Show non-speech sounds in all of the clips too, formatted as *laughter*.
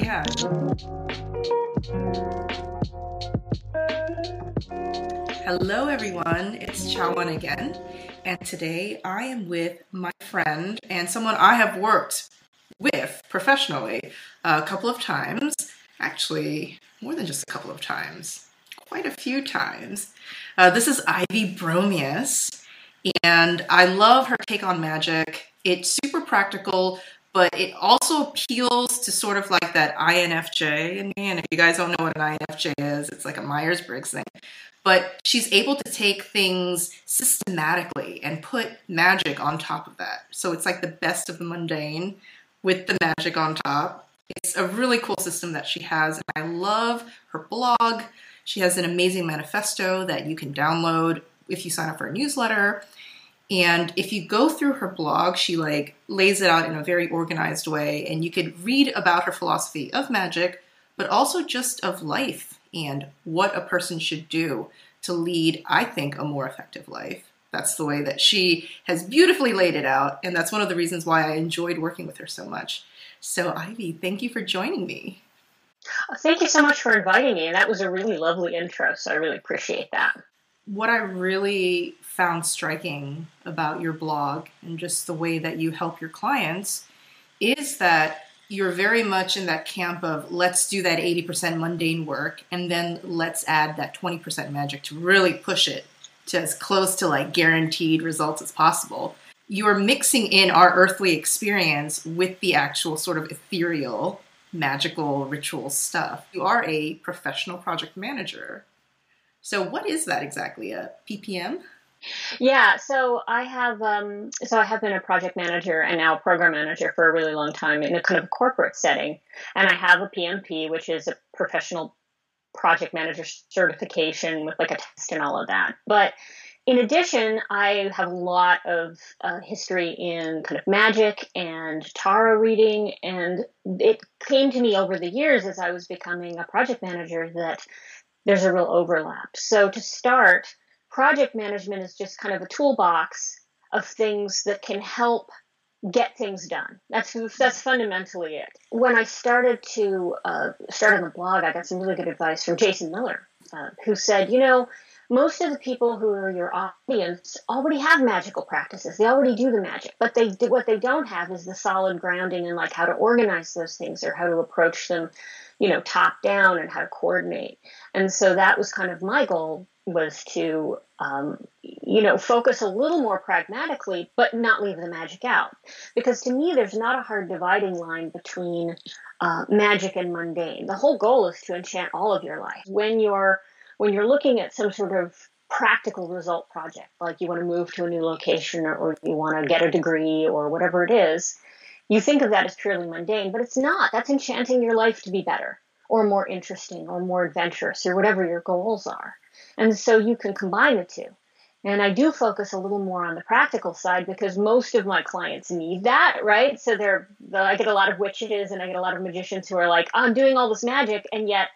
Yeah. Hello, everyone. It's Chawan again, and today I am with my friend and someone I have worked with professionally a couple of times. Actually, more than just a couple of times, quite a few times. Uh, this is Ivy Bromius, and I love her take on magic. It's super practical, but it also appeals to sort of like that INFJ in me. And if you guys don't know what an INFJ is, it's like a Myers Briggs thing. But she's able to take things systematically and put magic on top of that. So it's like the best of the mundane with the magic on top. It's a really cool system that she has. And I love her blog. She has an amazing manifesto that you can download if you sign up for a newsletter. And if you go through her blog, she like lays it out in a very organized way, and you could read about her philosophy of magic, but also just of life and what a person should do to lead, I think, a more effective life. That's the way that she has beautifully laid it out, and that's one of the reasons why I enjoyed working with her so much. So, Ivy, thank you for joining me. Thank you so much for inviting me. That was a really lovely intro, so I really appreciate that. What I really found striking about your blog and just the way that you help your clients is that you're very much in that camp of let's do that 80% mundane work and then let's add that 20% magic to really push it to as close to like guaranteed results as possible. You are mixing in our earthly experience with the actual sort of ethereal, magical ritual stuff. You are a professional project manager. So, what is that exactly? A PPM? Yeah, so I have um, so I have been a project manager and now program manager for a really long time in a kind of corporate setting, and I have a PMP, which is a professional project manager certification with like a test and all of that. But in addition, I have a lot of uh, history in kind of magic and tarot reading, and it came to me over the years as I was becoming a project manager that there's a real overlap. So to start project management is just kind of a toolbox of things that can help get things done. That's that's fundamentally it. When I started to uh, start on the blog, I got some really good advice from Jason Miller, uh, who said, you know, most of the people who are your audience already have magical practices. They already do the magic, but they do, what they don't have is the solid grounding in like how to organize those things or how to approach them, you know, top down and how to coordinate. And so that was kind of my goal was to um, you know focus a little more pragmatically but not leave the magic out. Because to me there's not a hard dividing line between uh, magic and mundane. The whole goal is to enchant all of your life. When you're when you're looking at some sort of practical result project like you want to move to a new location or, or you want to get a degree or whatever it is you think of that as purely mundane but it's not. That's enchanting your life to be better or more interesting or more adventurous or whatever your goals are and so you can combine the two. And I do focus a little more on the practical side because most of my clients need that, right? So they're, I get a lot of witches and I get a lot of magicians who are like, I'm doing all this magic, and yet,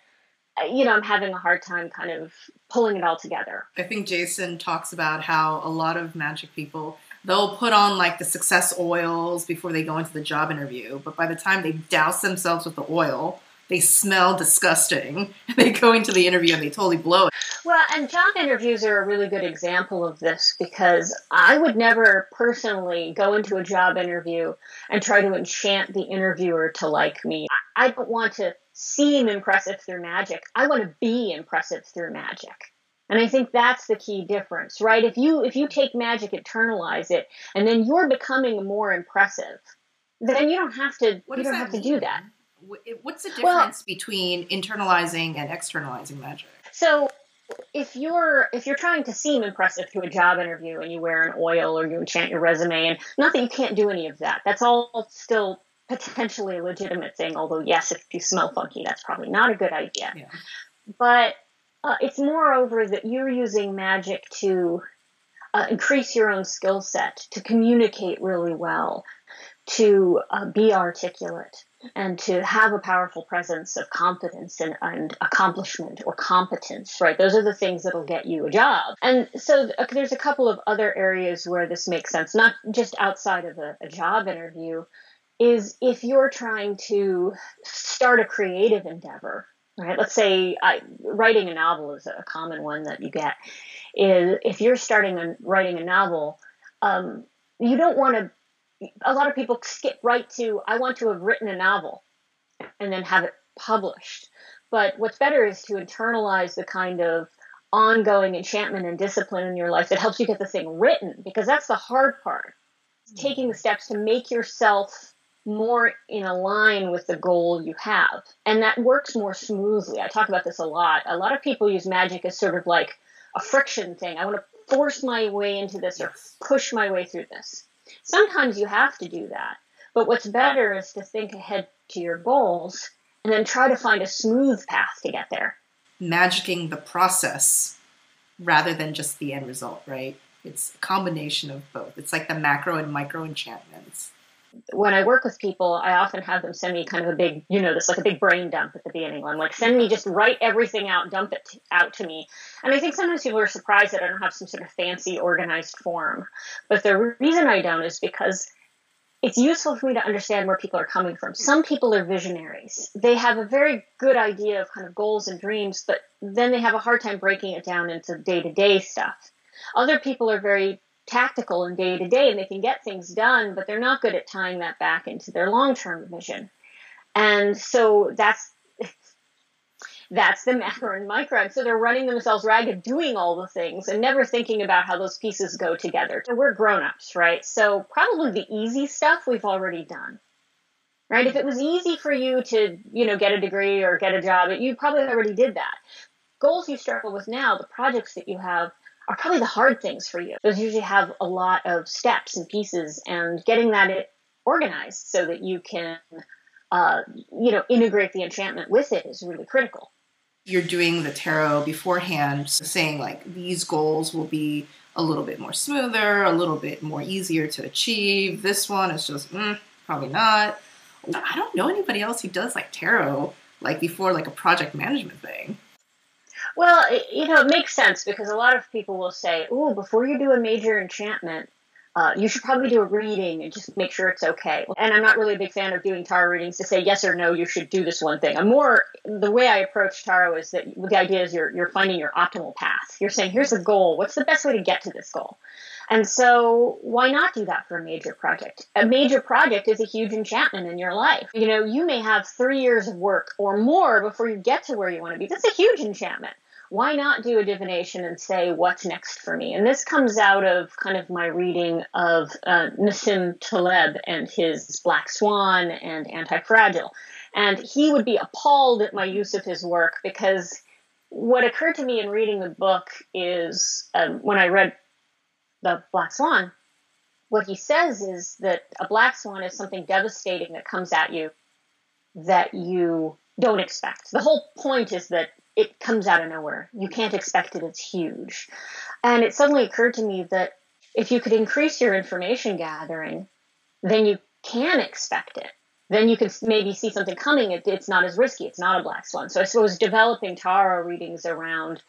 uh, you know, I'm having a hard time kind of pulling it all together. I think Jason talks about how a lot of magic people they'll put on like the success oils before they go into the job interview, but by the time they douse themselves with the oil, they smell disgusting. *laughs* They go into the interview and they totally blow it. Well, and job interviews are a really good example of this because I would never personally go into a job interview and try to enchant the interviewer to like me. I don't want to seem impressive through magic. I want to be impressive through magic. And I think that's the key difference, right? If you if you take magic, internalize it, and then you're becoming more impressive, then you don't have to What you don't have to do that. What's the difference well, between internalizing and externalizing magic? So, if you're if you're trying to seem impressive to a job interview and you wear an oil or you enchant your resume and not that you can't do any of that that's all still potentially a legitimate thing although yes if you smell funky that's probably not a good idea yeah. but uh, it's moreover that you're using magic to uh, increase your own skill set to communicate really well to uh, be articulate and to have a powerful presence of competence and, and, accomplishment or competence, right? Those are the things that'll get you a job. And so uh, there's a couple of other areas where this makes sense, not just outside of a, a job interview, is if you're trying to start a creative endeavor, right? Let's say I, writing a novel is a common one that you get. Is if you're starting and writing a novel, um, you don't want to a lot of people skip right to I want to have written a novel and then have it published. But what's better is to internalize the kind of ongoing enchantment and discipline in your life that helps you get the thing written because that's the hard part. Hmm. Taking the steps to make yourself more in line with the goal you have. And that works more smoothly. I talk about this a lot. A lot of people use magic as sort of like a friction thing. I want to force my way into this or push my way through this. Sometimes you have to do that. But what's better is to think ahead to your goals and then try to find a smooth path to get there. Magicking the process rather than just the end result, right? It's a combination of both. It's like the macro and micro enchantments when I work with people, I often have them send me kind of a big, you know, this like a big brain dump at the beginning. I'm like, send me just write everything out, dump it out to me. And I think sometimes people are surprised that I don't have some sort of fancy organized form. But the reason I don't is because it's useful for me to understand where people are coming from. Some people are visionaries. They have a very good idea of kind of goals and dreams, but then they have a hard time breaking it down into day to day stuff. Other people are very tactical and day to day and they can get things done, but they're not good at tying that back into their long term vision. And so that's *laughs* that's the macro and micro. So they're running themselves ragged doing all the things and never thinking about how those pieces go together. So we're grown-ups, right? So probably the easy stuff we've already done. Right? If it was easy for you to, you know, get a degree or get a job, you probably already did that. Goals you struggle with now, the projects that you have, are probably the hard things for you. Those usually have a lot of steps and pieces, and getting that organized so that you can, uh, you know, integrate the enchantment with it is really critical. You're doing the tarot beforehand, saying like these goals will be a little bit more smoother, a little bit more easier to achieve. This one is just mm, probably not. I don't know anybody else who does like tarot like before like a project management thing. Well, you know, it makes sense because a lot of people will say, "Oh, before you do a major enchantment, uh, you should probably do a reading and just make sure it's okay." And I'm not really a big fan of doing tarot readings to say yes or no. You should do this one thing. I'm more the way I approach tarot is that the idea is you're you're finding your optimal path. You're saying, "Here's the goal. What's the best way to get to this goal?" And so, why not do that for a major project? A major project is a huge enchantment in your life. You know, you may have three years of work or more before you get to where you want to be. That's a huge enchantment. Why not do a divination and say, what's next for me? And this comes out of kind of my reading of uh, Nassim Taleb and his Black Swan and Anti Fragile. And he would be appalled at my use of his work because what occurred to me in reading the book is um, when I read the Black Swan, what he says is that a black swan is something devastating that comes at you that you don't expect. The whole point is that it comes out of nowhere. You can't expect it. It's huge. And it suddenly occurred to me that if you could increase your information gathering, then you can expect it. Then you can maybe see something coming. It, it's not as risky. It's not a black swan. So I suppose developing tarot readings around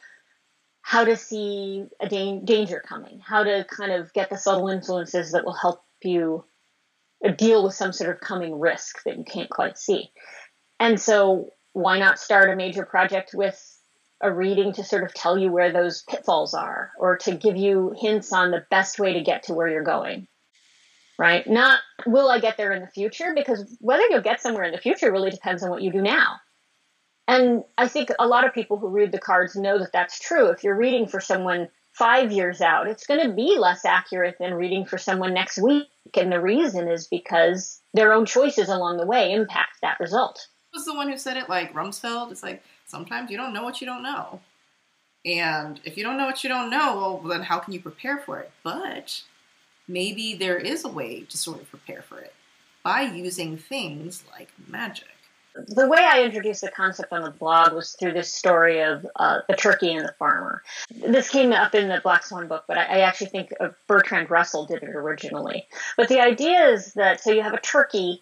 how to see a da- danger coming, how to kind of get the subtle influences that will help you deal with some sort of coming risk that you can't quite see. And so, why not start a major project with a reading to sort of tell you where those pitfalls are or to give you hints on the best way to get to where you're going? Right? Not will I get there in the future? Because whether you'll get somewhere in the future really depends on what you do now. And I think a lot of people who read the cards know that that's true. If you're reading for someone five years out, it's going to be less accurate than reading for someone next week. And the reason is because their own choices along the way impact that result. Was the one who said it? Like Rumsfeld. It's like sometimes you don't know what you don't know, and if you don't know what you don't know, well, then how can you prepare for it? But maybe there is a way to sort of prepare for it by using things like magic. The way I introduced the concept on the blog was through this story of uh, the turkey and the farmer. This came up in the Black Swan book, but I, I actually think Bertrand Russell did it originally. But the idea is that so you have a turkey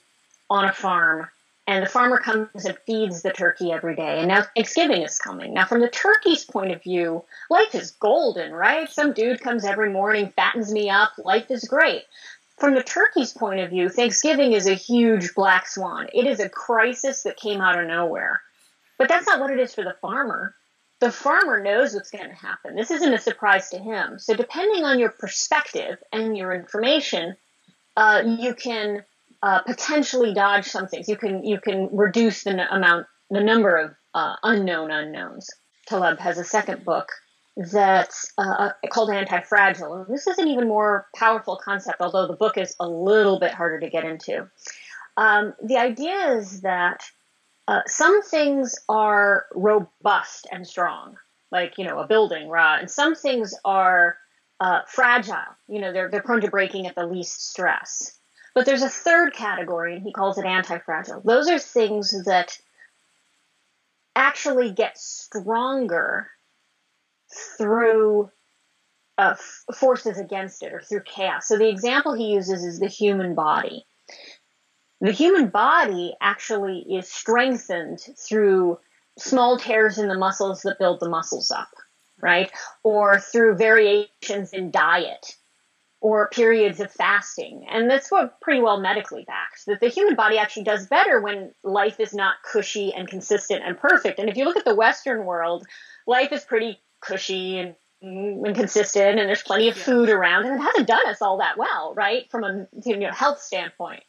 on a farm and the farmer comes and feeds the turkey every day. And now Thanksgiving is coming. Now, from the turkey's point of view, life is golden, right? Some dude comes every morning, fattens me up, life is great. From the turkey's point of view, Thanksgiving is a huge black swan. It is a crisis that came out of nowhere. But that's not what it is for the farmer. The farmer knows what's going to happen. This isn't a surprise to him. So, depending on your perspective and your information, uh, you can uh, potentially dodge some things. You can you can reduce the n- amount, the number of uh, unknown unknowns. Taleb has a second book that's uh, called Anti-Fragile. This is an even more powerful concept, although the book is a little bit harder to get into. Um, the idea is that uh, some things are robust and strong, like you know a building, right? And some things are uh, fragile. You know, they're they're prone to breaking at the least stress. But there's a third category, and he calls it anti-fragile. Those are things that actually get stronger through uh, forces against it or through chaos. So the example he uses is the human body. The human body actually is strengthened through small tears in the muscles that build the muscles up, right? Or through variations in diet or periods of fasting. And that's what pretty well medically backed that the human body actually does better when life is not cushy and consistent and perfect. And if you look at the Western world, life is pretty cushy and, and consistent, and there's plenty of food around, and it hasn't done us all that well, right, from a you know, health standpoint.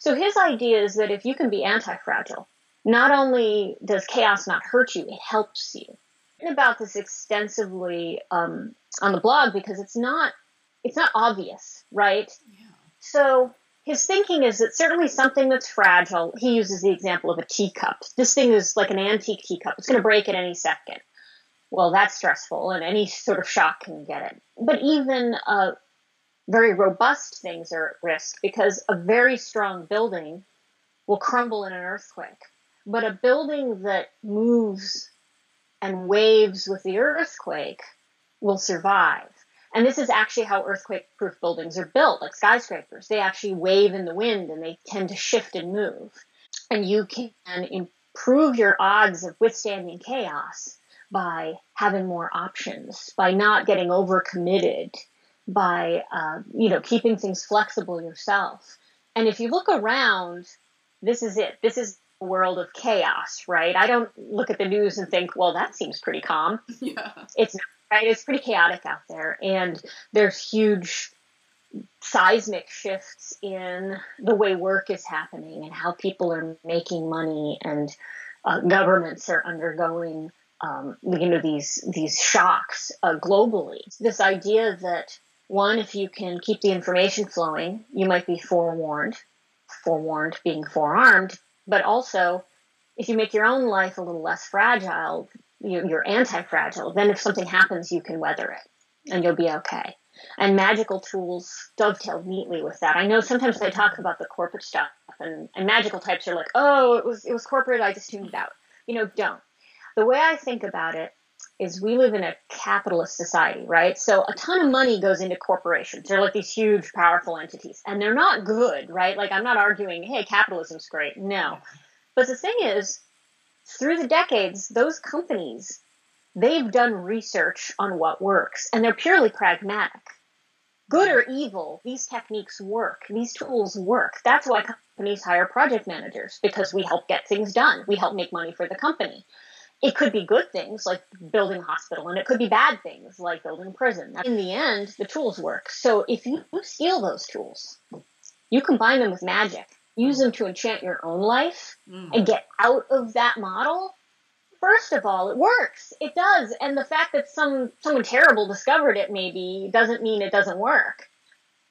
So his idea is that if you can be anti-fragile, not only does chaos not hurt you, it helps you. And About this extensively um, on the blog because it's not it's not obvious, right? Yeah. So his thinking is that certainly something that's fragile, he uses the example of a teacup. This thing is like an antique teacup. It's going to break at any second. Well, that's stressful, and any sort of shock can get it. But even uh, very robust things are at risk because a very strong building will crumble in an earthquake. But a building that moves and waves with the earthquake will survive. And this is actually how earthquake proof buildings are built, like skyscrapers. They actually wave in the wind and they tend to shift and move. And you can improve your odds of withstanding chaos by having more options, by not getting overcommitted, by uh, you know keeping things flexible yourself. And if you look around, this is it. This is a world of chaos, right? I don't look at the news and think, well, that seems pretty calm. *laughs* Yeah. It's not right? It's pretty chaotic out there, and there's huge seismic shifts in the way work is happening and how people are making money, and uh, governments are undergoing, um, you know, these these shocks uh, globally. This idea that one, if you can keep the information flowing, you might be forewarned. Forewarned being forearmed, but also if you make your own life a little less fragile, you're anti-fragile, then if something happens, you can weather it and you'll be okay. And magical tools dovetail neatly with that. I know sometimes I talk about the corporate stuff and, and magical types are like, oh, it was it was corporate, I just tuned out. You know, don't. The way I think about it is we live in a capitalist society, right? So a ton of money goes into corporations. They're like these huge, powerful entities, and they're not good, right? Like I'm not arguing, hey, capitalism's great. No. But the thing is, through the decades, those companies, they've done research on what works, and they're purely pragmatic. Good or evil, these techniques work. These tools work. That's why companies hire project managers because we help get things done. We help make money for the company. It could be good things like building a hospital, and it could be bad things like building a prison. In the end, the tools work. So if you steal those tools, you combine them with magic, use them to enchant your own life mm. and get out of that model, first of all, it works. It does. And the fact that some someone terrible discovered it maybe doesn't mean it doesn't work.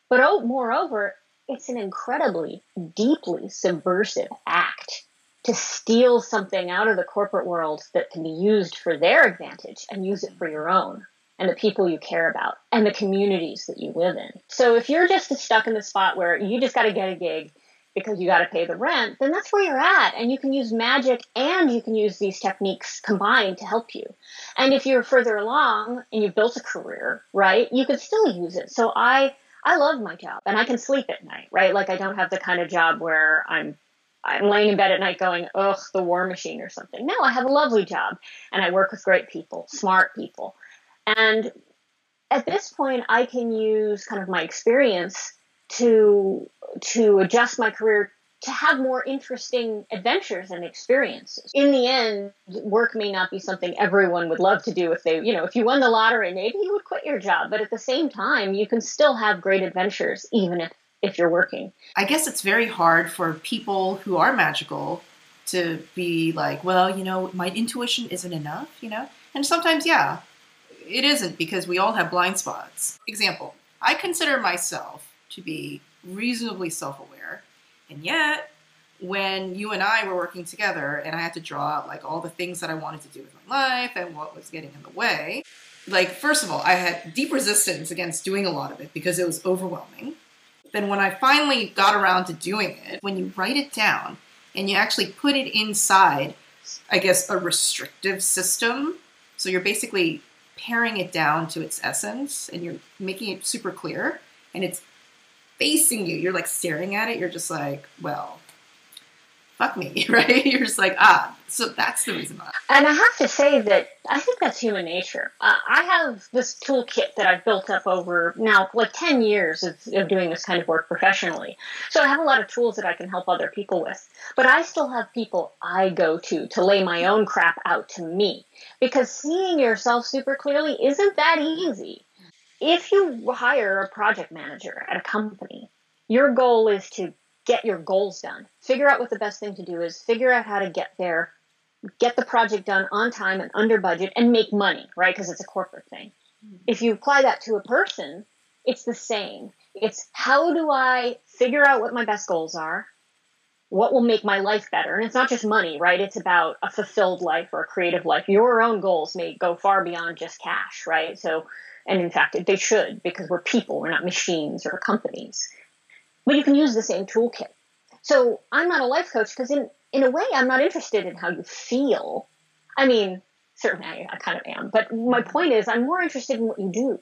But oh, moreover, it's an incredibly deeply subversive act to steal something out of the corporate world that can be used for their advantage and use it for your own and the people you care about and the communities that you live in. So if you're just stuck in the spot where you just got to get a gig because you got to pay the rent, then that's where you're at. And you can use magic and you can use these techniques combined to help you. And if you're further along and you've built a career, right, you could still use it. So I, I love my job and I can sleep at night, right? Like I don't have the kind of job where I'm I'm laying in bed at night going, ugh, the war machine or something. No, I have a lovely job and I work with great people, smart people. And at this point, I can use kind of my experience to to adjust my career to have more interesting adventures and experiences. In the end, work may not be something everyone would love to do if they, you know, if you won the lottery, maybe you would quit your job, but at the same time, you can still have great adventures even if if you're working. I guess it's very hard for people who are magical to be like, well, you know, my intuition isn't enough, you know? And sometimes, yeah, it isn't because we all have blind spots. Example, I consider myself to be reasonably self aware, and yet when you and I were working together and I had to draw out like all the things that I wanted to do with my life and what was getting in the way, like first of all, I had deep resistance against doing a lot of it because it was overwhelming. Then when I finally got around to doing it, when you write it down and you actually put it inside, I guess, a restrictive system, so you're basically paring it down to its essence and you're making it super clear and it's facing you. You're like staring at it. You're just like, well, fuck me, *laughs* right? You're just like, ah, so that's the reason why. And I have to say that I think that's human nature. Uh, I have this toolkit that I've built up over now like 10 years of, of doing this kind of work professionally. So I have a lot of tools that I can help other people with. But I still have people I go to to lay my own crap out to me because seeing yourself super clearly isn't that easy. If you hire a project manager at a company, your goal is to get your goals done. Figure out what the best thing to do is, figure out how to get there, get the project done on time and under budget, and make money, right? Because it's a corporate thing. Mm-hmm. If you apply that to a person, it's the same. It's how do I figure out what my best goals are? What will make my life better? And it's not just money, right? It's about a fulfilled life or a creative life. Your own goals may go far beyond just cash, right? So, and in fact, they should because we're people, we're not machines or companies. But you can use the same toolkit. So I'm not a life coach because in in a way I'm not interested in how you feel. I mean, certainly I, I kind of am, but my point is I'm more interested in what you do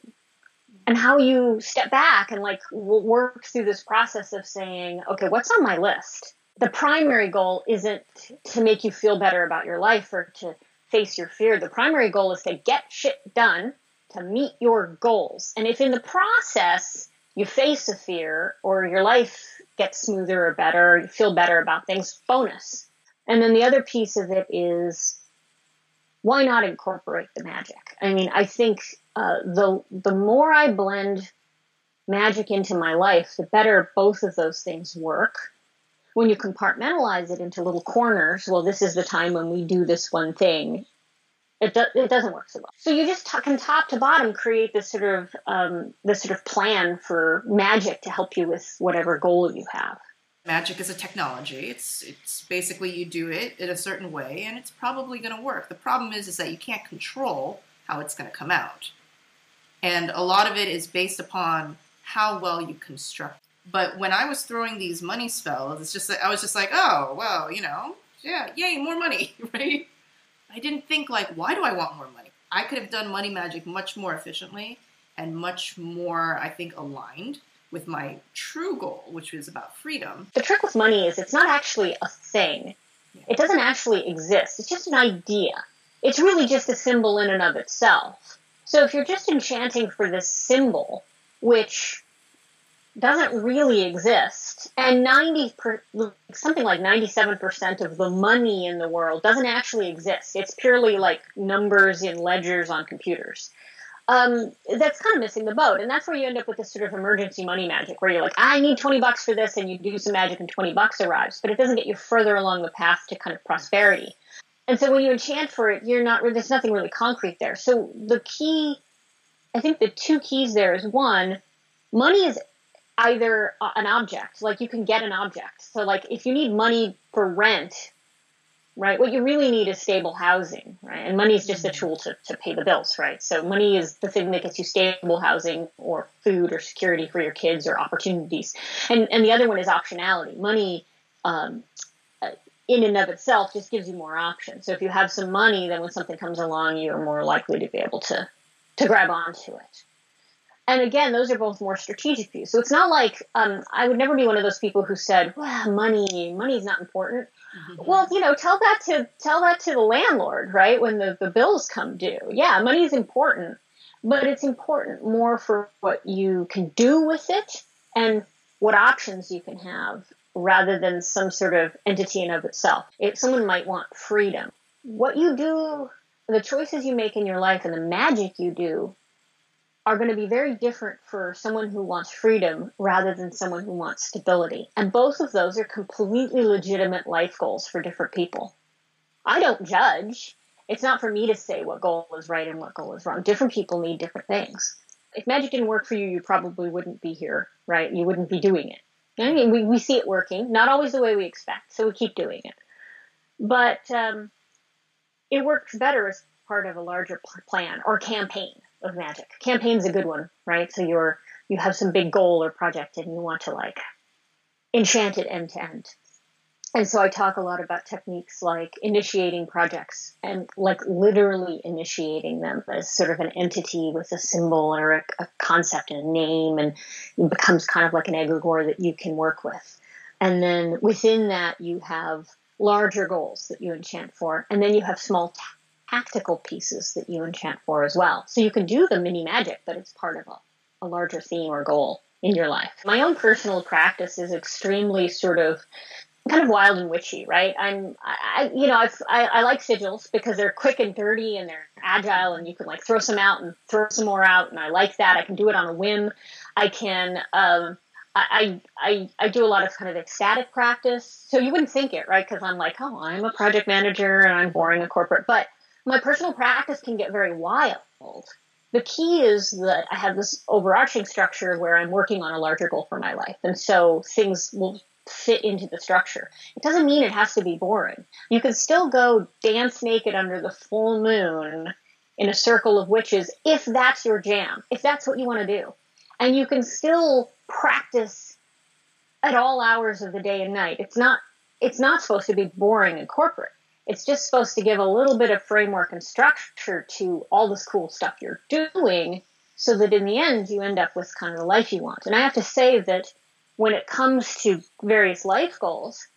and how you step back and like work through this process of saying, okay, what's on my list? The primary goal isn't to make you feel better about your life or to face your fear. The primary goal is to get shit done to meet your goals. And if in the process you face a fear or your life gets smoother or better, you feel better about things, bonus. And then the other piece of it is why not incorporate the magic? I mean, I think uh, the the more I blend magic into my life, the better both of those things work. When you compartmentalize it into little corners, well, this is the time when we do this one thing, it, do, it doesn't work so well. So you just t- can top to bottom create this sort of um, this sort of plan for magic to help you with whatever goal you have. Magic is a technology. It's it's basically you do it in a certain way, and it's probably going to work. The problem is is that you can't control how it's going to come out, and a lot of it is based upon how well you construct. But when I was throwing these money spells, it's just I was just like, oh well, you know, yeah, yay, more money, *laughs* right? I didn't think like, why do I want more money? I could have done money magic much more efficiently and much more, I think, aligned with my true goal, which is about freedom. The trick with money is it's not actually a thing. Yeah. It doesn't actually exist. It's just an idea. It's really just a symbol in and of itself. So if you're just enchanting for this symbol, which doesn't really exist. And 90 per, something like 97% of the money in the world doesn't actually exist. It's purely like numbers in ledgers on computers. Um, that's kind of missing the boat. And that's where you end up with this sort of emergency money magic where you're like, I need 20 bucks for this and you do some magic and 20 bucks arrives, but it doesn't get you further along the path to kind of prosperity. And so when you enchant for it, you're not, there's nothing really concrete there. So the key, I think the two keys there is one, money is either an object, like you can get an object. So like if you need money for rent, right? What you really need is stable housing, right? And money is just a mm-hmm. tool to, to pay the bills, right? So money is the thing that gets you stable housing or food or security for your kids or opportunities. And, and the other one is optionality. Money, um, uh, in and of itself just gives you more options. So if you have some money, then when something comes along, you're more likely to be able to, to grab onto it. And again, those are both more strategic views. So it's not like um, I would never be one of those people who said, "Well, money, money is not important." Mm-hmm. Well, you know, tell that to tell that to the landlord, right? When the, the bills come due. Yeah, money is important, but it's important more for what you can do with it and what options you can have rather than some sort of entity in of itself. If someone might want freedom, what you do, the choices you make in your life and the magic you do are going to be very different for someone who wants freedom rather than someone who wants stability. And both of those are completely legitimate life goals for different people. I don't judge. It's not for me to say what goal is right and what goal is wrong. Different people need different things. If magic didn't work for you, you probably wouldn't be here, right? You wouldn't be doing it. I mean, we, we see it working, not always the way we expect, so we keep doing it. But um, it works better as part of a larger plan or campaign of magic. Campaign's a good one, right? So you're you have some big goal or project and you want to like enchant it end to end. And so I talk a lot about techniques like initiating projects and like literally initiating them as sort of an entity with a symbol or a, a concept and a name and it becomes kind of like an egregore that you can work with. And then within that you have larger goals that you enchant for. And then you have small tactical pieces that you enchant for as well. So you can do the mini magic, but it's part of a, a larger theme or goal in your life. My own personal practice is extremely sort of kind of wild and witchy, right? I'm, I, you know, I, I like sigils because they're quick and dirty and they're agile and you can like throw some out and throw some more out. And I like that. I can do it on a whim. I can, um, I, I, I do a lot of kind of ecstatic practice. So you wouldn't think it, right? Because I'm like, oh, I'm a project manager and I'm boring a corporate. But my personal practice can get very wild. The key is that I have this overarching structure where I'm working on a larger goal for my life. And so things will fit into the structure. It doesn't mean it has to be boring. You can still go dance naked under the full moon in a circle of witches if that's your jam, if that's what you want to do. And you can still practice at all hours of the day and night. It's not it's not supposed to be boring and corporate. It's just supposed to give a little bit of framework and structure to all this cool stuff you're doing so that in the end you end up with kind of the life you want. And I have to say that when it comes to various life goals,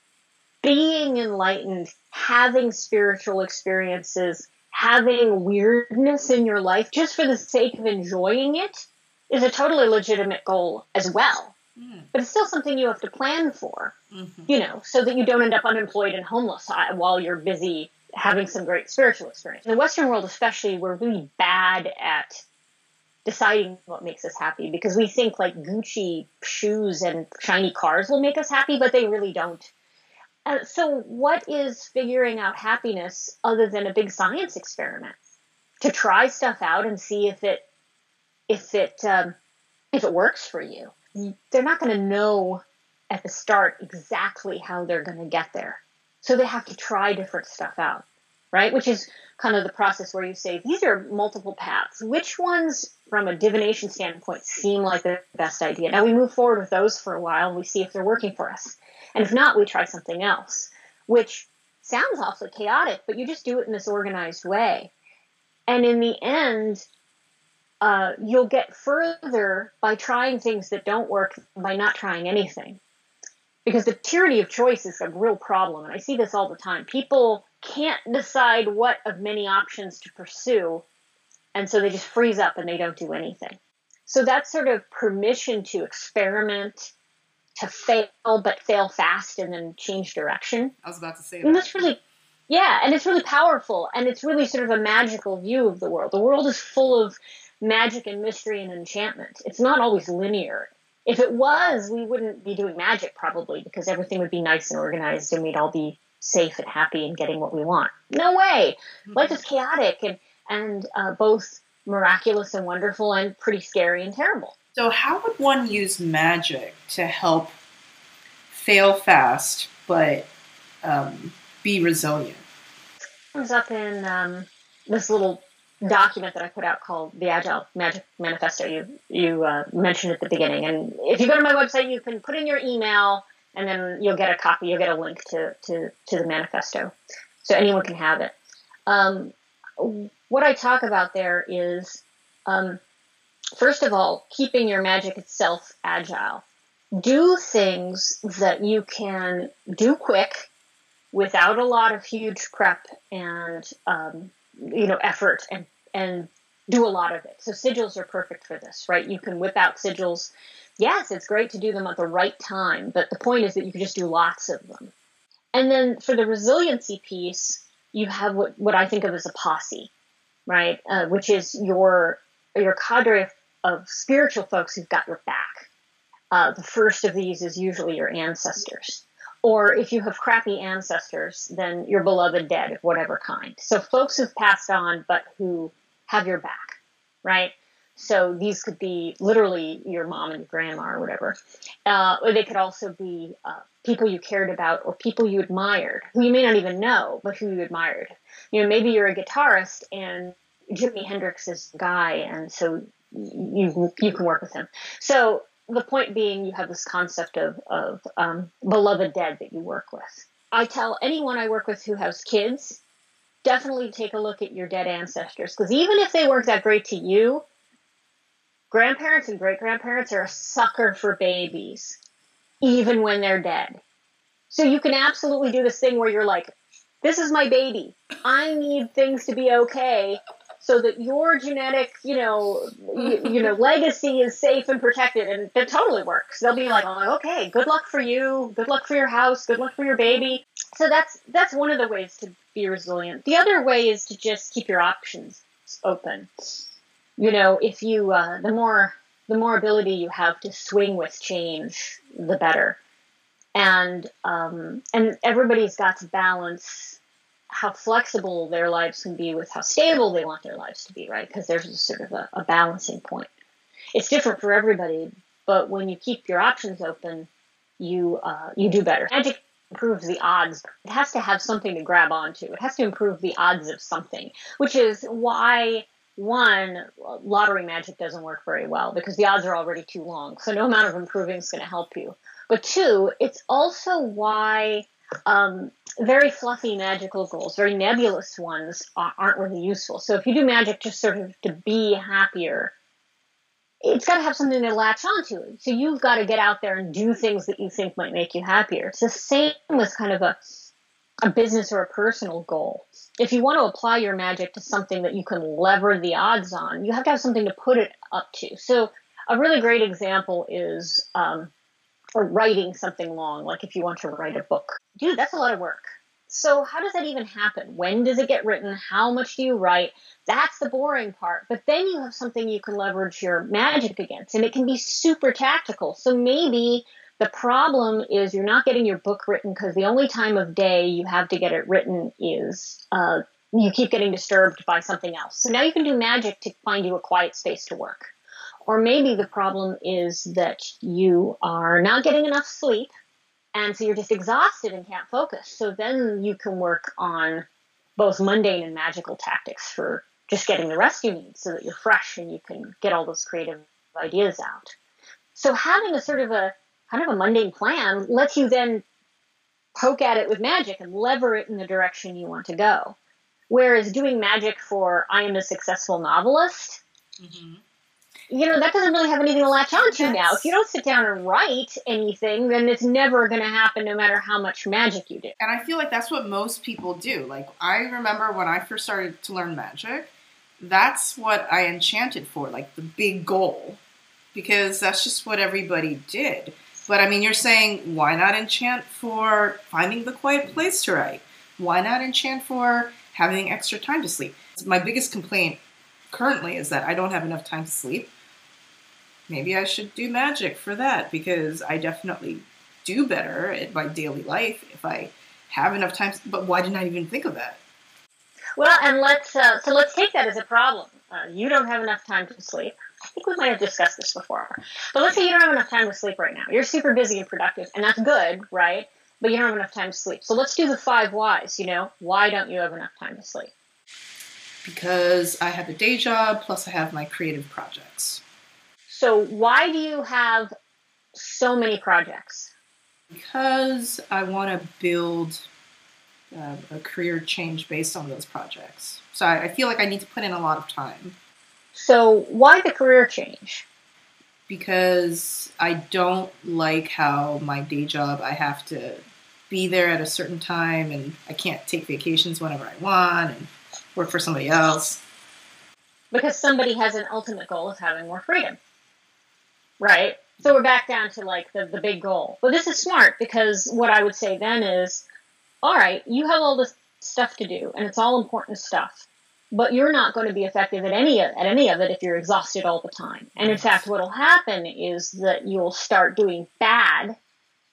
being enlightened, having spiritual experiences, having weirdness in your life just for the sake of enjoying it is a totally legitimate goal as well. Mm. But it's still something you have to plan for, mm-hmm. you know, so that you don't end up unemployed and homeless uh, while you're busy having some great spiritual experience. In the Western world, especially, we're really bad at deciding what makes us happy because we think like Gucci shoes and shiny cars will make us happy, but they really don't. Uh, so, what is figuring out happiness other than a big science experiment? To try stuff out and see if it if it um, if it works for you they're not going to know at the start exactly how they're going to get there. So they have to try different stuff out, right? Which is kind of the process where you say, these are multiple paths. Which ones, from a divination standpoint, seem like the best idea? Now we move forward with those for a while and we see if they're working for us. And if not, we try something else, which sounds awfully chaotic, but you just do it in this organized way. And in the end, uh, you'll get further by trying things that don't work by not trying anything. Because the tyranny of choice is a real problem, and I see this all the time. People can't decide what of many options to pursue, and so they just freeze up and they don't do anything. So that's sort of permission to experiment, to fail, but fail fast and then change direction. I was about to say that. And that's really, yeah, and it's really powerful, and it's really sort of a magical view of the world. The world is full of magic and mystery and enchantment. It's not always linear. If it was, we wouldn't be doing magic probably because everything would be nice and organized and we'd all be safe and happy and getting what we want. No way. Mm-hmm. Life is chaotic and and uh, both miraculous and wonderful and pretty scary and terrible. So, how would one use magic to help fail fast but um, be resilient? comes up in um, this little document that I put out called the Agile Magic Manifesto. You you uh, mentioned at the beginning, and if you go to my website, you can put in your email, and then you'll get a copy. You'll get a link to to to the manifesto, so anyone can have it. Um, what I talk about there is, um, first of all, keeping your magic itself agile. Do things that you can do quick without a lot of huge prep and um, you know effort and and do a lot of it. So sigils are perfect for this, right? You can whip out sigils. Yes, it's great to do them at the right time, but the point is that you can just do lots of them. And then for the resiliency piece, you have what, what I think of as a posse, right? Uh, which is your your cadre of, of, spiritual folks who've got your back. Uh, the first of these is usually your ancestors. Or if you have crappy ancestors, then your beloved dead of whatever kind. So folks who've passed on but who have your back, right? So these could be literally your mom and your grandma or whatever. Uh, or they could also be uh, people you cared about or people you admired, who you may not even know, but who you admired. You know, maybe you're a guitarist and Jimi Hendrix is guy, and so you you can work with him. So the point being, you have this concept of, of um, beloved dead that you work with. I tell anyone I work with who has kids, definitely take a look at your dead ancestors because even if they weren't that great to you, grandparents and great grandparents are a sucker for babies, even when they're dead. So you can absolutely do this thing where you're like, this is my baby. I need things to be okay so that your genetic, you know, you, you, know, legacy is safe and protected, and it totally works. They'll be like, oh, okay, good luck for you, good luck for your house, good luck for your baby. So that's that's one of the ways to be resilient. The other way is to just keep your options open. You know, if you uh, the more the more ability you have to swing with change, the better. And um, and everybody's got to balance how flexible their lives can be with how stable they want their lives to be, right? Because there's sort of a, a, balancing point. It's different for everybody, but when you keep your options open, you uh, you do better. Magic improves the odds. It has to have something to grab onto. It has to improve the odds of something, which is why one lottery magic doesn't work very well because the odds are already too long. So no amount of improving is going to help you. But two, it's also why um, very fluffy magical goals, very nebulous ones aren't really useful. So if you do magic just sort of to be happier, it's got to have something to latch onto. So you've got to get out there and do things that you think might make you happier. It's the same with kind of a a business or a personal goal. If you want to apply your magic to something that you can lever the odds on, you have to have something to put it up to. So a really great example is um, or writing something long, like if you want to write a book. Dude, that's a lot of work. So, how does that even happen? When does it get written? How much do you write? That's the boring part. But then you have something you can leverage your magic against, and it can be super tactical. So, maybe the problem is you're not getting your book written because the only time of day you have to get it written is uh, you keep getting disturbed by something else. So, now you can do magic to find you a quiet space to work. Or maybe the problem is that you are not getting enough sleep and so you're just exhausted and can't focus. So then you can work on both mundane and magical tactics for just getting the rest you need so that you're fresh and you can get all those creative ideas out. So having a sort of a kind of a mundane plan lets you then poke at it with magic and lever it in the direction you want to go. Whereas doing magic for I am a successful novelist, mm-hmm you know, that doesn't really have anything to latch onto That's... now. If you don't sit down and write anything, then it's never going to happen no matter how much magic you do. And I feel like that's what most people do. Like, I remember when I first started to learn magic, that's what I enchanted for, like the big goal, because that's just what everybody did. But I mean, you're saying, why not enchant for finding the quiet place to write? Why not enchant for having extra time to sleep? My biggest complaint currently is that I don't have enough time to sleep maybe I should do magic for that because I definitely do better at my daily life if I have enough time. But why didn't I even think of that? Well, and let's uh, so let's take that as a problem. Uh, you don't have enough time to sleep. I think we might have discussed this before. But let's say you don't have enough time to sleep right now. You're super busy and productive, and that's good, right? but you don't have enough time to sleep. So let's do the five whys, you know? Why don't you have enough time to sleep? Because I have a day job, plus I have my creative projects. So why do you have so many projects? Because I want to build uh, a career change based on those projects. So I, I feel like I need to put in a lot of time. So why the career change? Because I don't like how my day job I have to be there at a certain time and I can't take vacations whenever I want and work for somebody else. Because somebody has an ultimate goal of having more freedom. Right? So we're back down to like the, the big goal. But this is smart because what I would say then is all right, you have all this stuff to do and it's all important stuff. But you're not going to be effective at any of, at any of it if you're exhausted all the time. And in fact, what will happen is that you'll start doing bad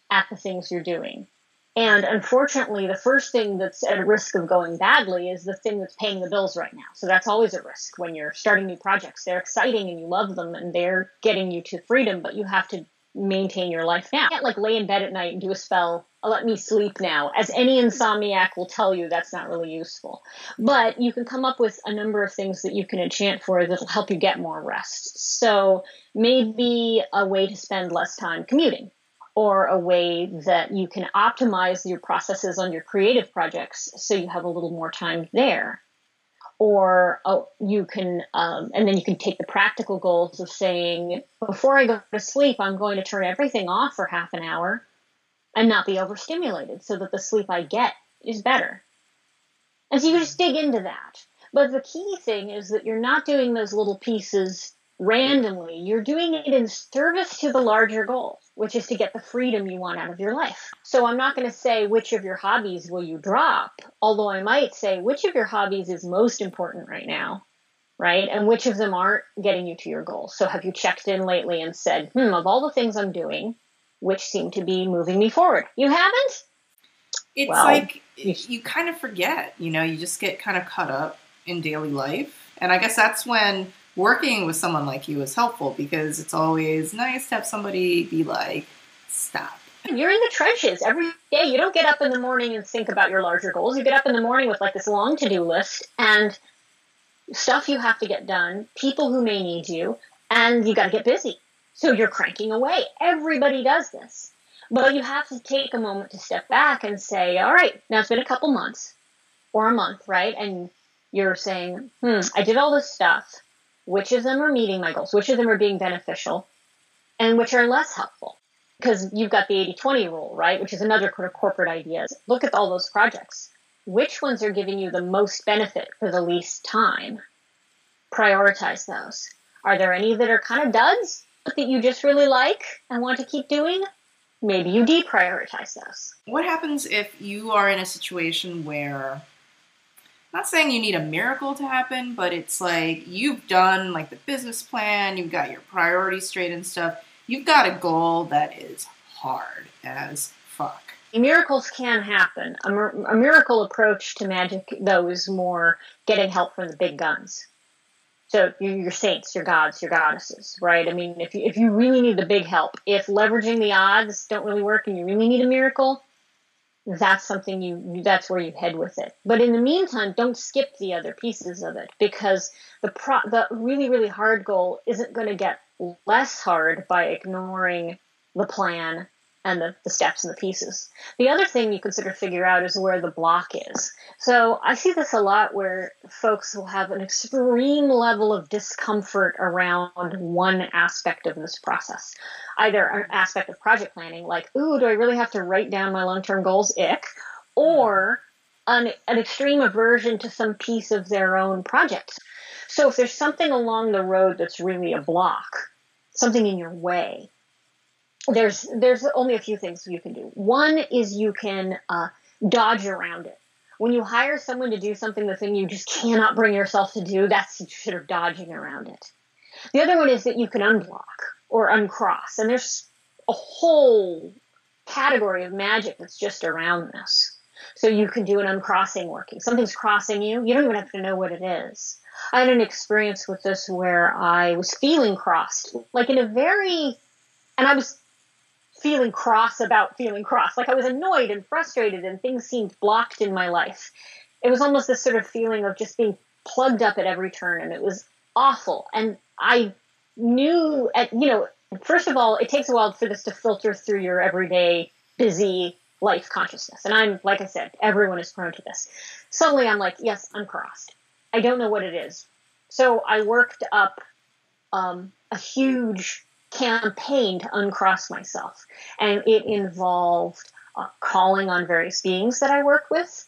at the things you're doing. And unfortunately, the first thing that's at risk of going badly is the thing that's paying the bills right now. So that's always a risk when you're starting new projects. They're exciting and you love them and they're getting you to freedom, but you have to maintain your life now. You can't like lay in bed at night and do a spell, let me sleep now. As any insomniac will tell you, that's not really useful. But you can come up with a number of things that you can enchant for that'll help you get more rest. So maybe a way to spend less time commuting. Or a way that you can optimize your processes on your creative projects so you have a little more time there. Or oh, you can um, and then you can take the practical goals of saying before i go to sleep i'm going to turn everything off for half an hour and not be overstimulated so that the sleep i get is better. And so you just dig into that. But the key thing is that you're not doing those little pieces randomly you're doing it in service to the larger goal which is to get the freedom you want out of your life. So I'm not going to say which of your hobbies will you drop, although I might say which of your hobbies is most important right now, right? And which of them aren't getting you to your goals. So have you checked in lately and said, hmm, of all the things I'm doing, which seem to be moving me forward? You haven't? It's well, like you, you kind of forget, you know, you just get kind of caught up in daily life. And I guess that's when working with someone like you is helpful because it's always nice to have somebody be like, stop. You're in the trenches every day. You don't get up in the morning and think about your larger goals. You get up in the morning with like this long to do list and stuff you have to get done, people who may need you, and you got to get busy. So you're cranking away. Everybody does this. But you have to take a moment to step back and say, all right, now it's been a couple months or a month, right? And you're saying, hmm, I did all this stuff which of them are meeting my goals, which of them are being beneficial, and which are less helpful. Because you've got the 80 20 rule, right? Which is another kind of corporate idea. Look at all those projects. Which ones are giving you the most benefit for the least time? Prioritize those. Are there any that are kind of duds that you just really like and want to keep doing? Maybe you deprioritize those. What happens if you are in a situation where not saying you need a miracle to happen, but it's like you've done like the business plan, you've got your priorities straight and stuff. You've got a goal that is hard as fuck. Miracles can happen. A, a miracle approach to magic, though, is more getting help from the big guns. So your saints, your gods, your goddesses, right? I mean, if you, if you really need the big help, if leveraging the odds don't really work and you really need a miracle, that's something you that's where you head with it. But in the meantime don't skip the other pieces of it because the pro the really really hard goal isn't going to get less hard by ignoring the plan and the, the steps and the pieces. The other thing you consider figure out is where the block is. So I see this a lot where folks will have an extreme level of discomfort around one aspect of this process. Either an aspect of project planning, like, ooh, do I really have to write down my long term goals? Ick. Or an, an extreme aversion to some piece of their own project. So if there's something along the road that's really a block, something in your way, there's there's only a few things you can do. One is you can uh, dodge around it. When you hire someone to do something, the thing you just cannot bring yourself to do, that's sort of dodging around it. The other one is that you can unblock or uncross, and there's a whole category of magic that's just around this. So you can do an uncrossing working. Something's crossing you. You don't even have to know what it is. I had an experience with this where I was feeling crossed, like in a very, and I was feeling cross about feeling cross. Like I was annoyed and frustrated and things seemed blocked in my life. It was almost this sort of feeling of just being plugged up at every turn and it was awful. And I knew at, you know, first of all, it takes a while for this to filter through your everyday busy life consciousness. And I'm, like I said, everyone is prone to this. Suddenly I'm like, yes, I'm crossed. I don't know what it is. So I worked up um, a huge campaign to uncross myself. And it involved uh, calling on various beings that I work with.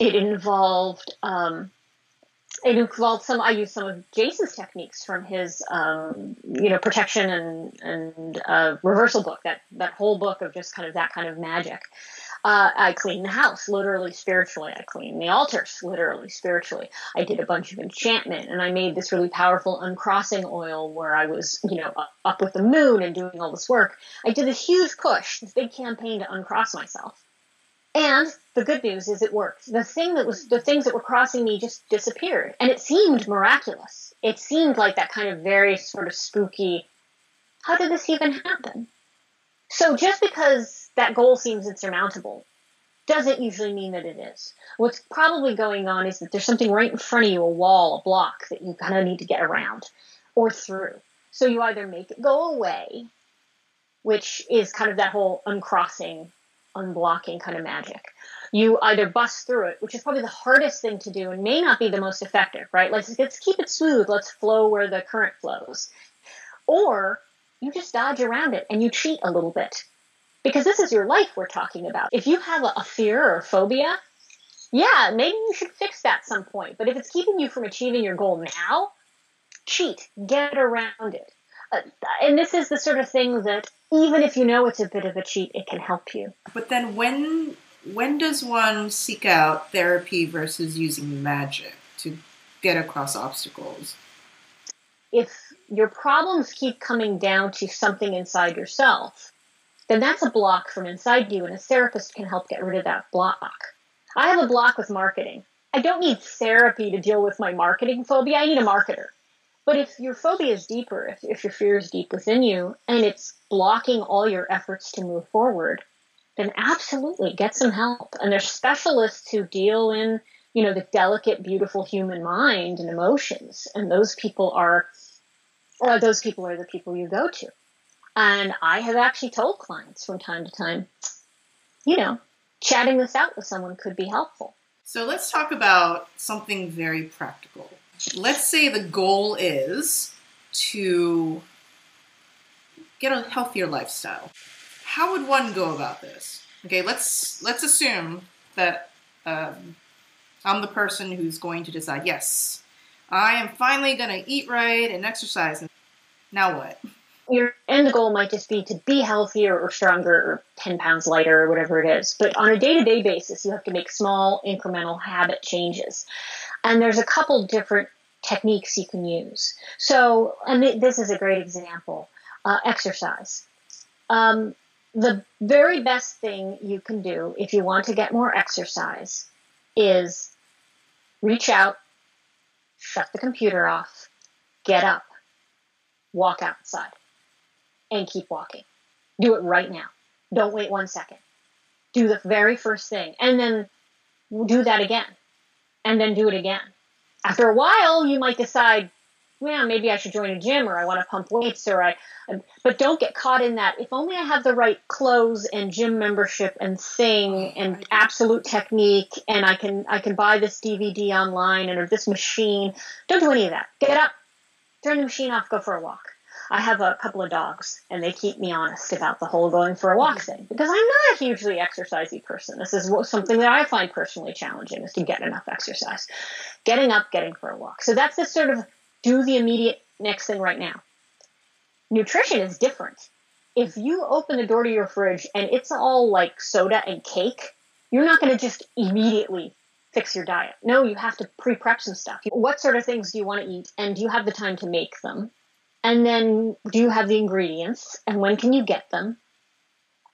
It involved um, it involved some. I used some of Jason's techniques from his, um, you know, protection and and uh, reversal book. That that whole book of just kind of that kind of magic. Uh, I cleaned the house, literally spiritually. I cleaned the altars, literally spiritually. I did a bunch of enchantment, and I made this really powerful uncrossing oil where I was, you know, up with the moon and doing all this work. I did a huge push, this big campaign to uncross myself. And the good news is it worked. The thing that was the things that were crossing me just disappeared, and it seemed miraculous. It seemed like that kind of very sort of spooky. How did this even happen? So just because that goal seems insurmountable doesn't usually mean that it is. What's probably going on is that there's something right in front of you, a wall, a block that you kind of need to get around or through. So you either make it go away, which is kind of that whole uncrossing, unblocking kind of magic. You either bust through it, which is probably the hardest thing to do and may not be the most effective, right? Let's, let's keep it smooth. Let's flow where the current flows. Or you just dodge around it and you cheat a little bit. Because this is your life we're talking about. If you have a, a fear or a phobia, yeah, maybe you should fix that some point. But if it's keeping you from achieving your goal now, cheat, get around it. Uh, and this is the sort of thing that even if you know it's a bit of a cheat, it can help you. But then when when does one seek out therapy versus using magic to get across obstacles? If your problems keep coming down to something inside yourself, then that's a block from inside you, and a therapist can help get rid of that block. I have a block with marketing. I don't need therapy to deal with my marketing phobia. I need a marketer. But if your phobia is deeper, if, if your fear is deep within you, and it's blocking all your efforts to move forward, then absolutely get some help. And there's specialists who deal in, you know, the delicate, beautiful human mind and emotions. And those people are or those people are the people you go to. And I have actually told clients from time to time, you know, chatting this out with someone could be helpful. So let's talk about something very practical. Let's say the goal is to get a healthier lifestyle. How would one go about this? Okay, let's let's assume that um, I'm the person who's going to decide. Yes, I am finally going to eat right and exercise. Now what? Your end goal might just be to be healthier or stronger or 10 pounds lighter or whatever it is. But on a day to day basis, you have to make small incremental habit changes. And there's a couple different techniques you can use. So, and this is a great example uh, exercise. Um, the very best thing you can do if you want to get more exercise is reach out, shut the computer off, get up, walk outside, and keep walking. Do it right now. Don't wait one second. Do the very first thing, and then do that again, and then do it again. After a while, you might decide, well, maybe I should join a gym, or I want to pump weights, or I. But don't get caught in that. If only I have the right clothes and gym membership and thing oh, and absolute technique, and I can I can buy this DVD online and or this machine. Don't do any of that. Get up, turn the machine off, go for a walk. I have a couple of dogs, and they keep me honest about the whole going for a walk mm-hmm. thing because I'm not a hugely exercisey person. This is something that I find personally challenging is to get enough exercise, getting up, getting for a walk. So that's the sort of do the immediate next thing right now. Nutrition is different. If you open the door to your fridge and it's all like soda and cake, you're not going to just immediately fix your diet. No, you have to pre prep some stuff. What sort of things do you want to eat? And do you have the time to make them? And then do you have the ingredients? And when can you get them?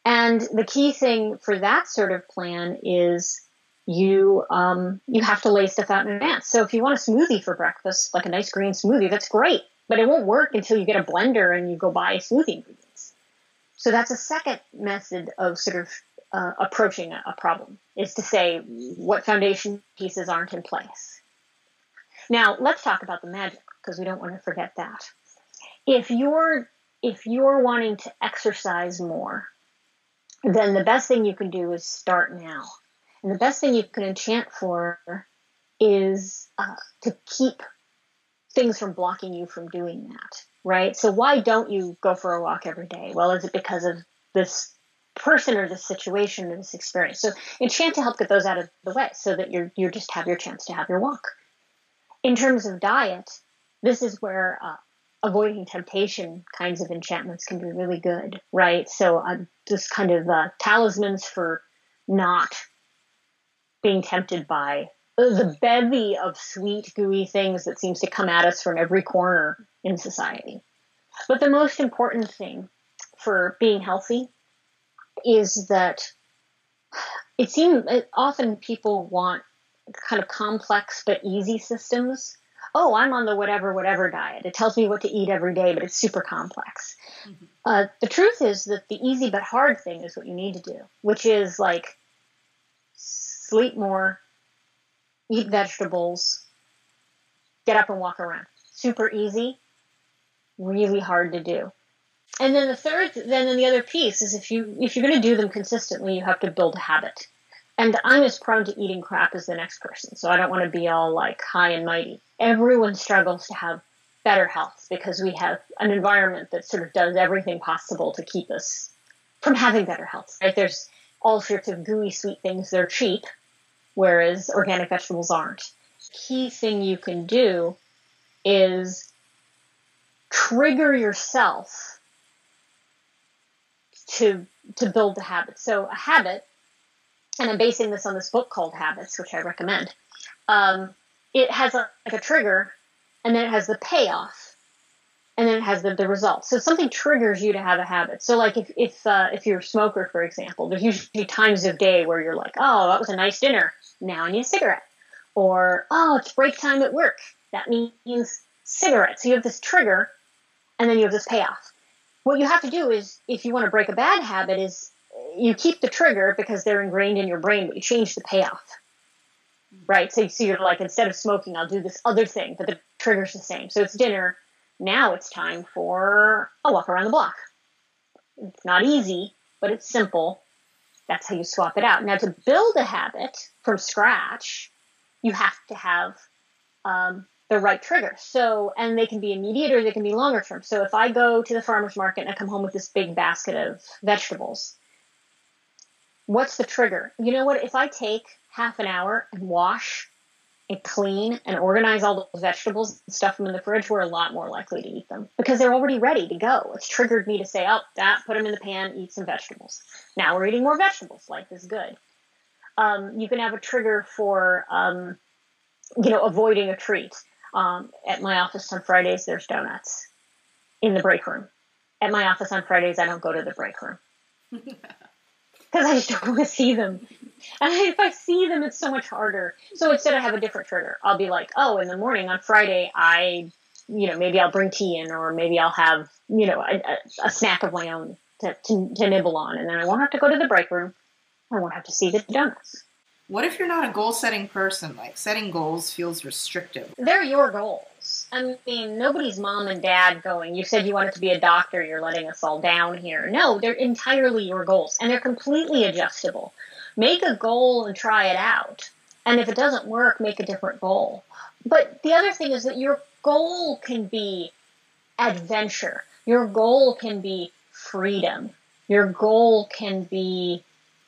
And the key thing for that sort of plan is you um, you have to lay stuff out in advance. So if you want a smoothie for breakfast, like a nice green smoothie, that's great. But it won't work until you get a blender and you go buy smoothie ingredients. So that's a second method of sort of uh, approaching a, a problem is to say what foundation pieces aren't in place. Now let's talk about the magic because we don't want to forget that. If you're if you're wanting to exercise more, then the best thing you can do is start now. And the best thing you can enchant for is uh, to keep things from blocking you from doing that, right? So why don't you go for a walk every day? Well, is it because of this person or this situation or this experience? So enchant to help get those out of the way so that you're you just have your chance to have your walk. In terms of diet, this is where uh, avoiding temptation kinds of enchantments can be really good, right? So uh, just kind of uh, talismans for not being tempted by the bevy of sweet, gooey things that seems to come at us from every corner in society. But the most important thing for being healthy is that it seems often people want kind of complex but easy systems oh, I'm on the whatever, whatever diet. It tells me what to eat every day, but it's super complex. Mm-hmm. Uh, the truth is that the easy but hard thing is what you need to do, which is like sleep more, eat vegetables, get up and walk around. Super easy, really hard to do. And then the third, then the other piece is if you if you're going to do them consistently, you have to build a habit. And I'm as prone to eating crap as the next person, so I don't want to be all like high and mighty. Everyone struggles to have better health because we have an environment that sort of does everything possible to keep us from having better health. Right? There's all sorts of gooey sweet things that are cheap, whereas organic vegetables aren't. Key thing you can do is trigger yourself to to build the habit. So a habit and I'm basing this on this book called Habits, which I recommend. Um, it has a, like a trigger, and then it has the payoff, and then it has the, the result. So something triggers you to have a habit. So like if if uh, if you're a smoker, for example, there's usually times of day where you're like, oh, that was a nice dinner. Now I need a cigarette. Or oh, it's break time at work. That means cigarette. So you have this trigger, and then you have this payoff. What you have to do is, if you want to break a bad habit, is you keep the trigger because they're ingrained in your brain, but you change the payoff. Right? So, so you're like, instead of smoking, I'll do this other thing, but the trigger's the same. So it's dinner. Now it's time for a walk around the block. It's not easy, but it's simple. That's how you swap it out. Now, to build a habit from scratch, you have to have um, the right trigger. So, and they can be immediate or they can be longer term. So, if I go to the farmer's market and I come home with this big basket of vegetables, what's the trigger? You know what? If I take half an hour and wash and clean and organize all those vegetables and stuff them in the fridge, we're a lot more likely to eat them because they're already ready to go. It's triggered me to say, oh, that, put them in the pan, eat some vegetables. Now we're eating more vegetables. Life is good. Um, you can have a trigger for, um, you know, avoiding a treat. Um, at my office on Fridays, there's donuts in the break room. At my office on Fridays, I don't go to the break room. *laughs* because I just don't want to see them. And if I see them, it's so much harder. So instead, I have a different trigger. I'll be like, oh, in the morning on Friday, I, you know, maybe I'll bring tea in, or maybe I'll have, you know, a, a snack of my own to, to, to nibble on, and then I won't have to go to the break room. I won't have to see the donuts. What if you're not a goal setting person? Like setting goals feels restrictive. They're your goals. I mean, nobody's mom and dad going, you said you wanted to be a doctor, you're letting us all down here. No, they're entirely your goals and they're completely adjustable. Make a goal and try it out. And if it doesn't work, make a different goal. But the other thing is that your goal can be adventure. Your goal can be freedom. Your goal can be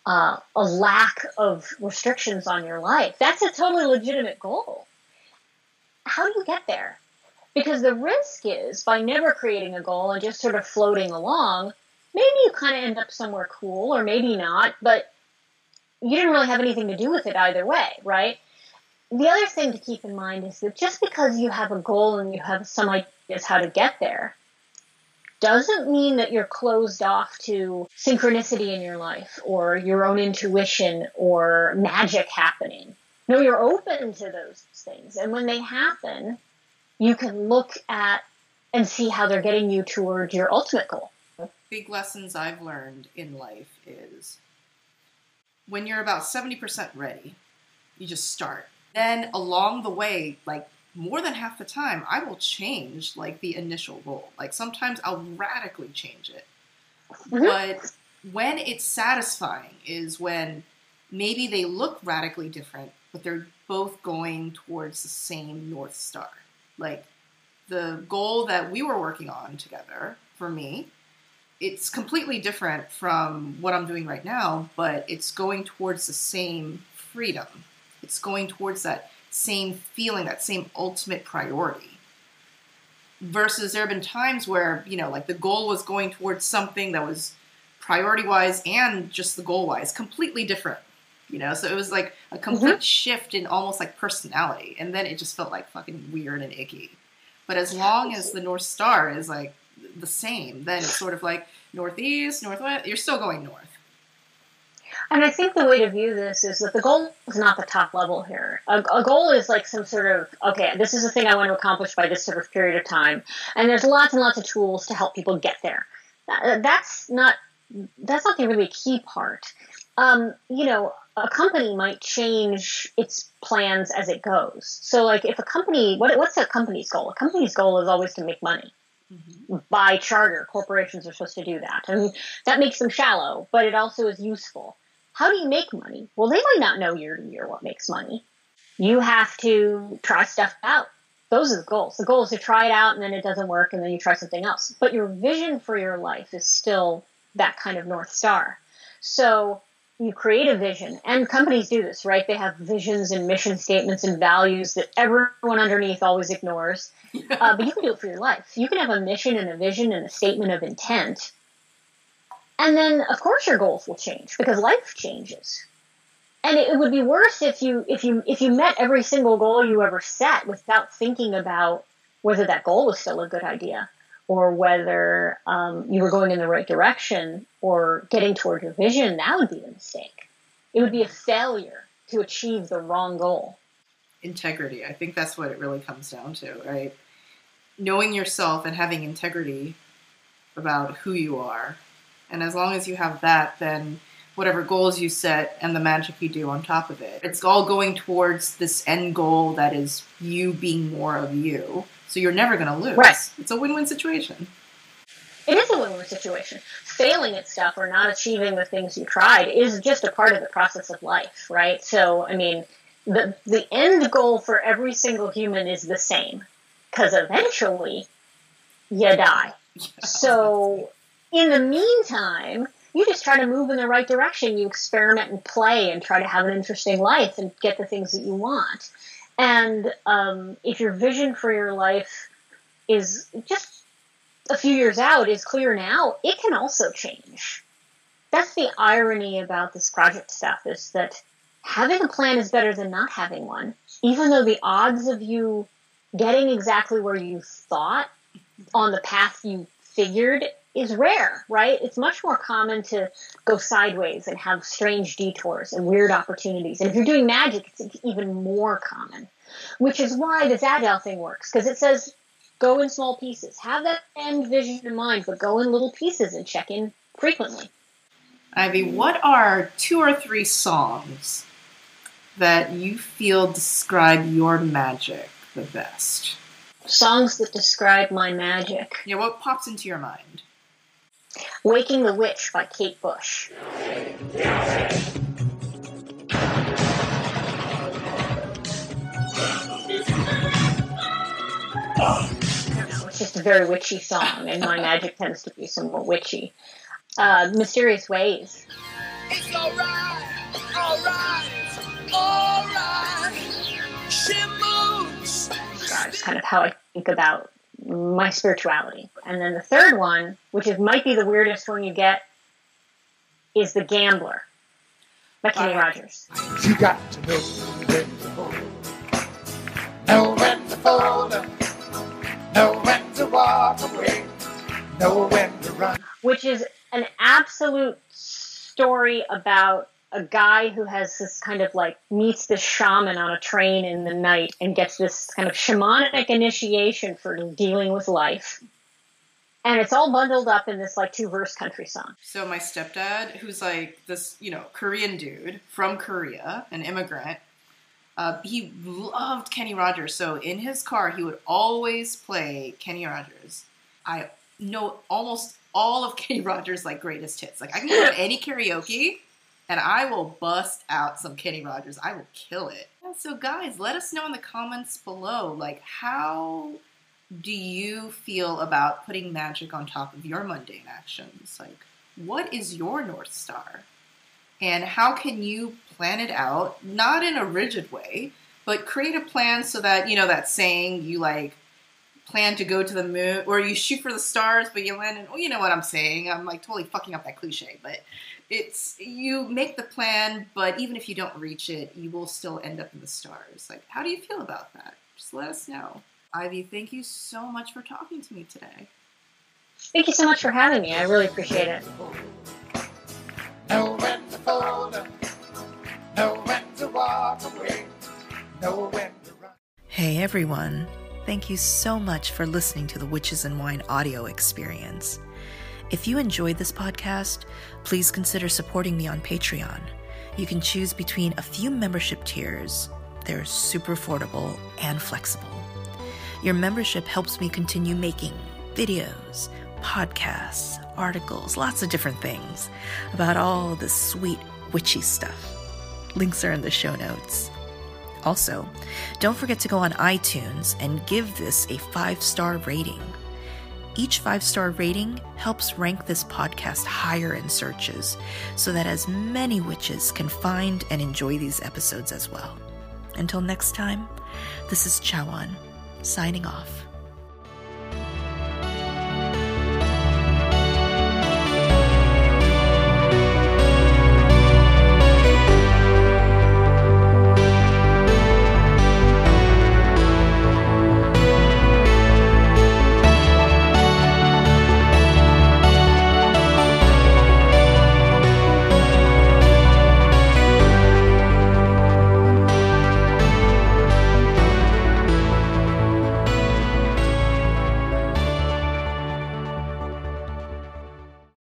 uh, a lack of restrictions on your life. That's a totally legitimate goal. How do you get there? Because the risk is by never creating a goal and just sort of floating along, maybe you kind of end up somewhere cool or maybe not, but you didn't really have anything to do with it either way, right? The other thing to keep in mind is that just because you have a goal and you have some ideas how to get there, doesn't mean that you're closed off to synchronicity in your life or your own intuition or magic happening. No, you're open to those things. And when they happen, you can look at and see how they're getting you towards your ultimate goal. big lessons I've learned in life is when you're about 70% ready, you just start. Then along the way, like more than half the time, I will change like the initial goal. Like sometimes I'll radically change it. Mm-hmm. But when it's satisfying is when maybe they look radically different, but they're both going towards the same North Star. Like the goal that we were working on together for me, it's completely different from what I'm doing right now, but it's going towards the same freedom. It's going towards that same feeling, that same ultimate priority. Versus there have been times where, you know, like the goal was going towards something that was priority wise and just the goal wise completely different you know so it was like a complete mm-hmm. shift in almost like personality and then it just felt like fucking weird and icky but as long as the north star is like the same then it's sort of like northeast northwest you're still going north and I think the way to view this is that the goal is not the top level here. A, a, goal is like some sort of, okay, this is the thing I want to accomplish by this sort of period of time. And there's lots and lots of tools to help people get there. That's not, that's not the really key part. Um, you know, a company might change its plans as it goes. So, like, if a company, what, what's a company's goal? A company's goal is always to make money. Mm-hmm. By charter, corporations are supposed to do that. I mean, that makes them shallow, but it also is useful. How do you make money? Well, they might not know year to year what makes money. You have to try stuff out. Those are the goals. The goal is to try it out and then it doesn't work and then you try something else. But your vision for your life is still that kind of North Star. So you create a vision, and companies do this, right? They have visions and mission statements and values that everyone underneath always ignores. Uh, but you can do it for your life. You can have a mission and a vision and a statement of intent. And then, of course, your goals will change because life changes. And it would be worse if you if you if you met every single goal you ever set without thinking about whether that goal was still a good idea or whether um, you were going in the right direction or getting toward your vision, that would be the mistake. It would be a failure to achieve the wrong goal. Integrity. I think that's what it really comes down to, right? Knowing yourself and having integrity about who you are. And as long as you have that, then whatever goals you set and the magic you do on top of it, it's all going towards this end goal that is you being more of you so you're never going to lose. Right. It's a win-win situation. It is a win-win situation. Failing at stuff or not achieving the things you tried is just a part of the process of life, right? So, I mean, the the end goal for every single human is the same because eventually you die. *laughs* Yeah. So, in the meantime, you just try to move in the right direction. You experiment and play and try to have an interesting life and get the things that you want. And um, if your vision for your life is just a few years out, is clear now, it can also change. That's the irony about this project stuff is that having a plan is better than not having one. Even though the odds of you getting exactly where you thought on the path you figured is rare, right? It's much more common to go sideways and have strange detours and weird opportunities. And if you're doing magic, it's even more common, which is why the Agile thing works because it says go in small pieces. Have that end vision in mind, but go in little pieces and check in frequently. Ivy, what are two or three songs that you feel describe your magic the best? Songs that describe my magic. Yeah, what pops into your mind? Waking the Witch by Kate Bush. It's just a very witchy song, and my magic tends to be somewhat witchy. Uh, Mysterious Ways. It's alright, alright, alright. She moves. That's kind of how I think about my spirituality. And then the third one, which is might be the weirdest one you get, is the gambler by Kenny uh, Rogers. You got to know when to hold know when to fold know when to walk away, know when to run. Which is an absolute story about a guy who has this kind of like meets this shaman on a train in the night and gets this kind of shamanic initiation for dealing with life. and it's all bundled up in this like two verse country song. So my stepdad, who's like this, you know, Korean dude from Korea, an immigrant, uh, he loved Kenny Rogers. So in his car, he would always play Kenny Rogers. I know almost all of Kenny Rogers' like greatest hits. Like I can go *laughs* to any karaoke, and I will bust out some Kenny Rogers. I will kill it. So guys, let us know in the comments below, like how do you feel about putting magic on top of your mundane actions? Like, what is your North Star? And how can you plan it out, not in a rigid way, but create a plan so that, you know, that saying you like plan to go to the moon or you shoot for the stars, but you land in, oh, you know what I'm saying? I'm like totally fucking up that cliche, but it's you make the plan, but even if you don't reach it, you will still end up in the stars. Like, how do you feel about that? Just let us know. Ivy, thank you so much for talking to me today. Thank you so much for having me. I really appreciate it. Know when to fold up, know when to walk away, know when to run. Hey everyone, thank you so much for listening to the Witches and Wine audio experience. If you enjoyed this podcast, please consider supporting me on Patreon. You can choose between a few membership tiers, they're super affordable and flexible. Your membership helps me continue making videos, podcasts, articles, lots of different things about all this sweet witchy stuff. Links are in the show notes. Also, don't forget to go on iTunes and give this a five star rating. Each five star rating helps rank this podcast higher in searches so that as many witches can find and enjoy these episodes as well. Until next time, this is Chawan, signing off.